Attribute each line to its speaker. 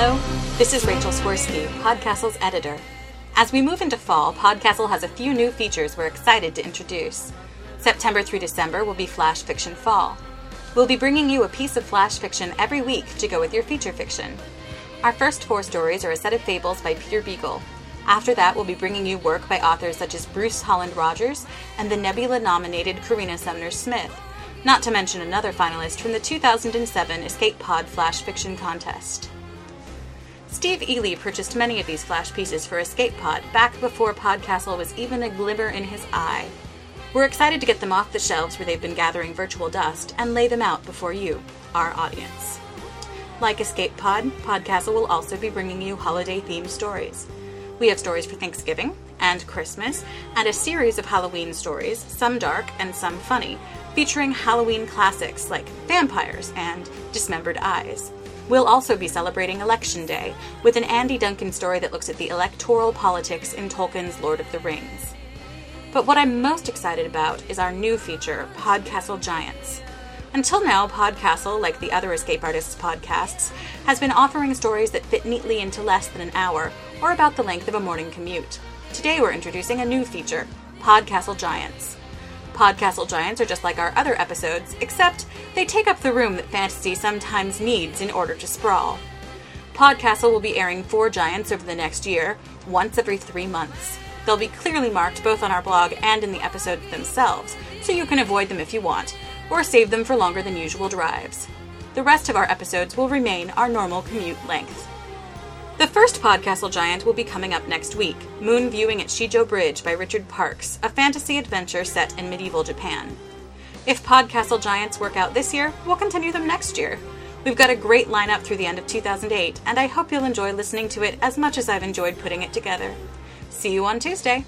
Speaker 1: Hello, this is Rachel Swirsky, Podcastle's editor. As we move into fall, Podcastle has a few new features we're excited to introduce. September through December will be Flash Fiction Fall. We'll be bringing you a piece of flash fiction every week to go with your feature fiction. Our first four stories are a set of fables by Peter Beagle. After that, we'll be bringing you work by authors such as Bruce Holland Rogers and the Nebula nominated Karina Sumner Smith, not to mention another finalist from the 2007 Escape Pod Flash Fiction Contest. Steve Eley purchased many of these flash pieces for Escape Pod back before Podcastle was even a glimmer in his eye. We're excited to get them off the shelves where they've been gathering virtual dust and lay them out before you, our audience. Like Escape Pod, Podcastle will also be bringing you holiday themed stories. We have stories for Thanksgiving and Christmas, and a series of Halloween stories, some dark and some funny, featuring Halloween classics like Vampires and Dismembered Eyes. We'll also be celebrating Election Day with an Andy Duncan story that looks at the electoral politics in Tolkien's Lord of the Rings. But what I'm most excited about is our new feature, Podcastle Giants. Until now, Podcastle, like the other Escape Artists podcasts, has been offering stories that fit neatly into less than an hour or about the length of a morning commute. Today we're introducing a new feature, Podcastle Giants. Podcastle Giants are just like our other episodes, except they take up the room that fantasy sometimes needs in order to sprawl. Podcastle will be airing four giants over the next year, once every three months. They'll be clearly marked both on our blog and in the episodes themselves, so you can avoid them if you want, or save them for longer than usual drives. The rest of our episodes will remain our normal commute length. The first Podcastle Giant will be coming up next week Moon Viewing at Shijo Bridge by Richard Parks, a fantasy adventure set in medieval Japan. If Podcastle Giants work out this year, we'll continue them next year. We've got a great lineup through the end of 2008, and I hope you'll enjoy listening to it as much as I've enjoyed putting it together. See you on Tuesday.